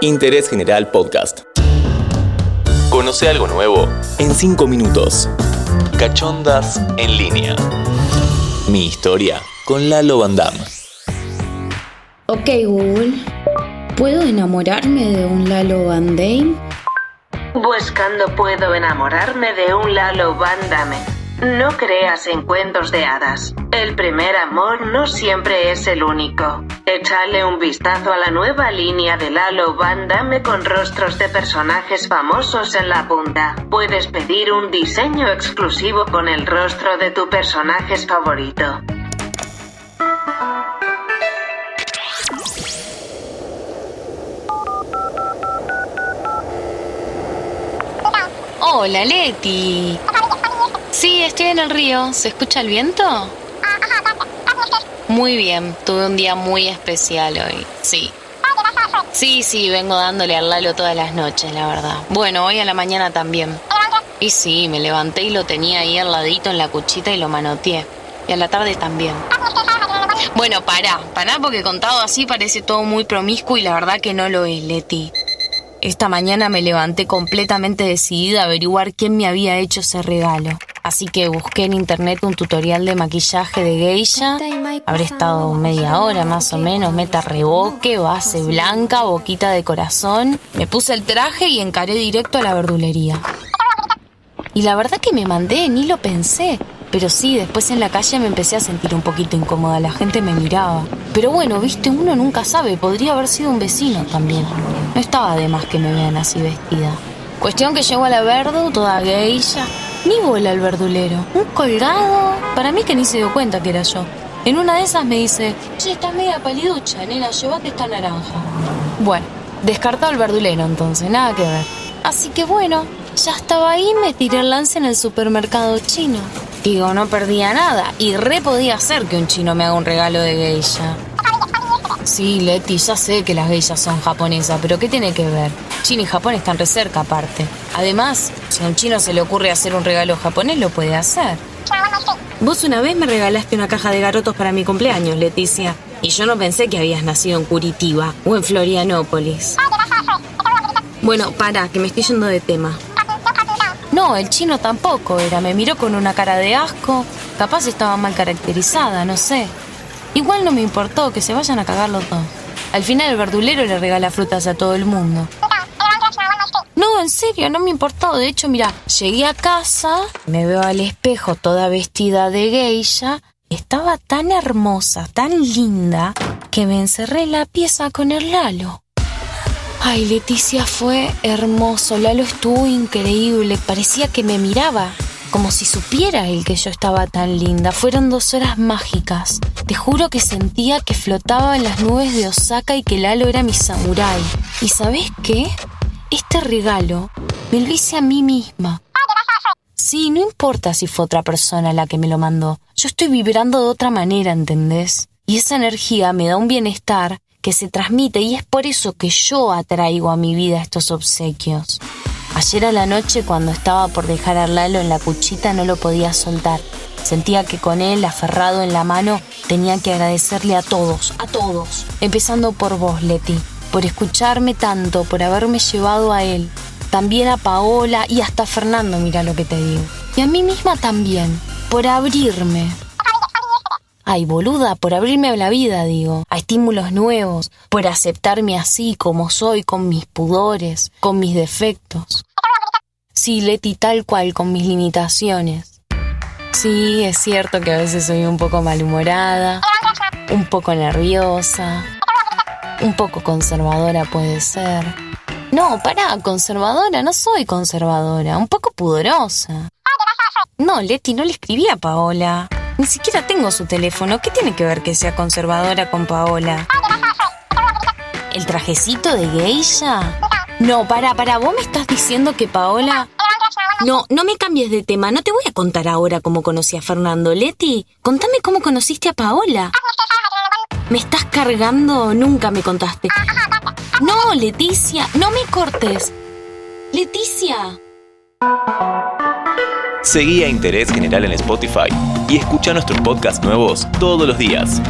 Interés General Podcast. Conoce algo nuevo en 5 minutos. Cachondas en línea. Mi historia con Lalo Van Damme. Ok Google, ¿puedo enamorarme de un Lalo Van Damme? Buscando puedo enamorarme de un Lalo Van Damme. No creas en cuentos de hadas. El primer amor no siempre es el único. Échale un vistazo a la nueva línea de Lalo Van con rostros de personajes famosos en la punta. Puedes pedir un diseño exclusivo con el rostro de tu personaje favorito. Hola, Leti. Sí, estoy en el río. ¿Se escucha el viento? Muy bien, tuve un día muy especial hoy. Sí. Sí, sí, vengo dándole al Lalo todas las noches, la verdad. Bueno, hoy a la mañana también. Y sí, me levanté y lo tenía ahí al ladito en la cuchita y lo manoteé. Y a la tarde también. Bueno, pará, pará porque contado así parece todo muy promiscuo y la verdad que no lo es, Leti. Esta mañana me levanté completamente decidida a averiguar quién me había hecho ese regalo. Así que busqué en internet un tutorial de maquillaje de geisha. Habré estado media hora más o menos, meta reboque, base blanca, boquita de corazón. Me puse el traje y encaré directo a la verdulería. Y la verdad que me mandé, ni lo pensé. Pero sí, después en la calle me empecé a sentir un poquito incómoda, la gente me miraba. Pero bueno, viste, uno nunca sabe, podría haber sido un vecino también. No estaba de más que me vean así vestida. Cuestión que llego a la verdu, toda geisha. Ni bola el verdulero. Un colgado. Para mí que ni se dio cuenta que era yo. En una de esas me dice, che, estás media paliducha, nena, llévate esta naranja. Bueno, descartado el verdulero entonces, nada que ver. Así que bueno, ya estaba ahí, me tiré el lance en el supermercado chino. Digo, no perdía nada y re podía ser que un chino me haga un regalo de geisha. Sí, Leti, ya sé que las geishas son japonesas, pero ¿qué tiene que ver? China y Japón están re cerca aparte. Además, si a un chino se le ocurre hacer un regalo japonés, lo puede hacer. Vos una vez me regalaste una caja de garotos para mi cumpleaños, Leticia. Y yo no pensé que habías nacido en Curitiba o en Florianópolis. Bueno, para, que me estoy yendo de tema. No, el chino tampoco era. Me miró con una cara de asco. Capaz estaba mal caracterizada, no sé. Igual no me importó que se vayan a cagar los. Al final el verdulero le regala frutas a todo el mundo. En serio, no me importó. De hecho, mira, llegué a casa, me veo al espejo toda vestida de geisha. Estaba tan hermosa, tan linda, que me encerré en la pieza con el Lalo. Ay, Leticia fue hermoso. Lalo estuvo increíble. Parecía que me miraba, como si supiera él que yo estaba tan linda. Fueron dos horas mágicas. Te juro que sentía que flotaba en las nubes de Osaka y que Lalo era mi samurái. ¿Y sabes qué? Este regalo me lo hice a mí misma. Sí, no importa si fue otra persona la que me lo mandó. Yo estoy vibrando de otra manera, ¿entendés? Y esa energía me da un bienestar que se transmite y es por eso que yo atraigo a mi vida estos obsequios. Ayer a la noche cuando estaba por dejar a Lalo en la cuchita no lo podía soltar. Sentía que con él, aferrado en la mano, tenía que agradecerle a todos, a todos. Empezando por vos, Leti, por escucharme tanto, por haberme llevado a él. También a Paola y hasta a Fernando, mira lo que te digo. Y a mí misma también, por abrirme, Ay, boluda, por abrirme a la vida, digo, a estímulos nuevos, por aceptarme así como soy, con mis pudores, con mis defectos. Sí, Leti, tal cual, con mis limitaciones. Sí, es cierto que a veces soy un poco malhumorada, un poco nerviosa, un poco conservadora puede ser. No, pará, conservadora, no soy conservadora, un poco pudorosa. No, Leti, no le escribí a Paola. Ni siquiera tengo su teléfono. ¿Qué tiene que ver que sea conservadora con Paola? ¿El trajecito de geisha? No, para, para, vos me estás diciendo que Paola... No, no me cambies de tema. No te voy a contar ahora cómo conocí a Fernando. Leti, contame cómo conociste a Paola. ¿Me estás cargando? Nunca me contaste. No, Leticia, no me cortes. Leticia. Seguí a Interés General en Spotify y escucha nuestros podcasts nuevos todos los días.